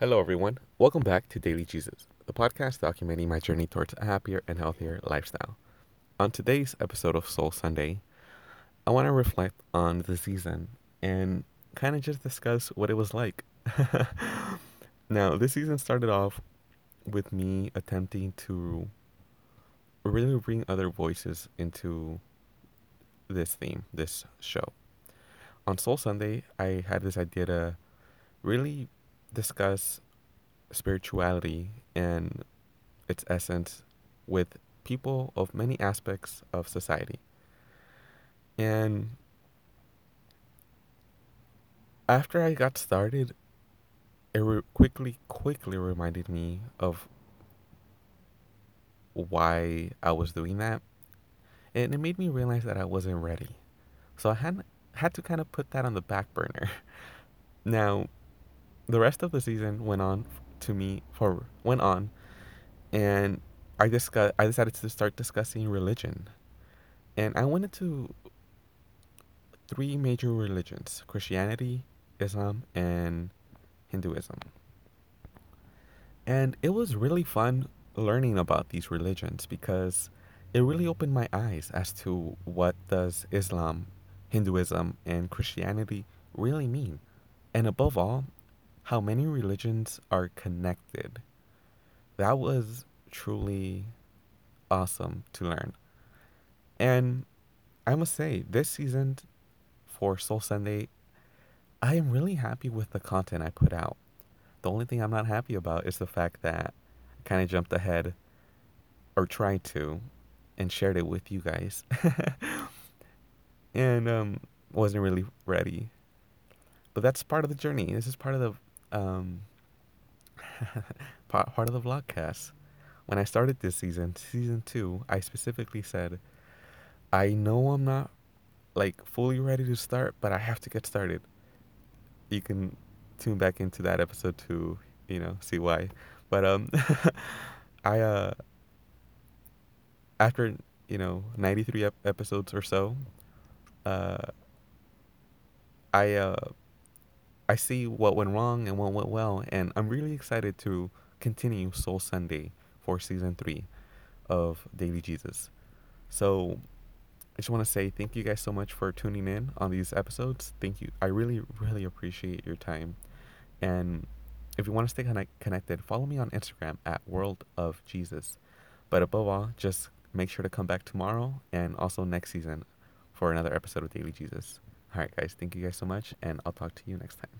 Hello, everyone. Welcome back to Daily Jesus, the podcast documenting my journey towards a happier and healthier lifestyle. On today's episode of Soul Sunday, I want to reflect on the season and kind of just discuss what it was like. now, this season started off with me attempting to really bring other voices into this theme, this show. On Soul Sunday, I had this idea to really discuss spirituality and its essence with people of many aspects of society. And after I got started, it re- quickly, quickly reminded me of why I was doing that. And it made me realize that I wasn't ready. So I had had to kind of put that on the back burner. Now, the rest of the season went on to me for went on, and I discuss I decided to start discussing religion, and I went into three major religions: Christianity, Islam, and Hinduism. And it was really fun learning about these religions because it really opened my eyes as to what does Islam, Hinduism, and Christianity really mean. And above all, how many religions are connected. That was truly awesome to learn. And I must say, this season for Soul Sunday, I am really happy with the content I put out. The only thing I'm not happy about is the fact that I kind of jumped ahead or tried to and shared it with you guys. and um, wasn't really ready. But that's part of the journey. This is part of the um, part, of the vlogcast. When I started this season, season two, I specifically said, I know I'm not like fully ready to start, but I have to get started. You can tune back into that episode to, you know, see why. But um I uh after, you know, 93 ep- episodes or so, uh I uh I see what went wrong and what went well, and I'm really excited to continue Soul Sunday for season three of Daily Jesus. So I just want to say thank you guys so much for tuning in on these episodes. Thank you. I really, really appreciate your time. And if you want to stay connect- connected, follow me on Instagram at World of Jesus. But above all, just make sure to come back tomorrow and also next season for another episode of Daily Jesus. All right, guys. Thank you guys so much, and I'll talk to you next time.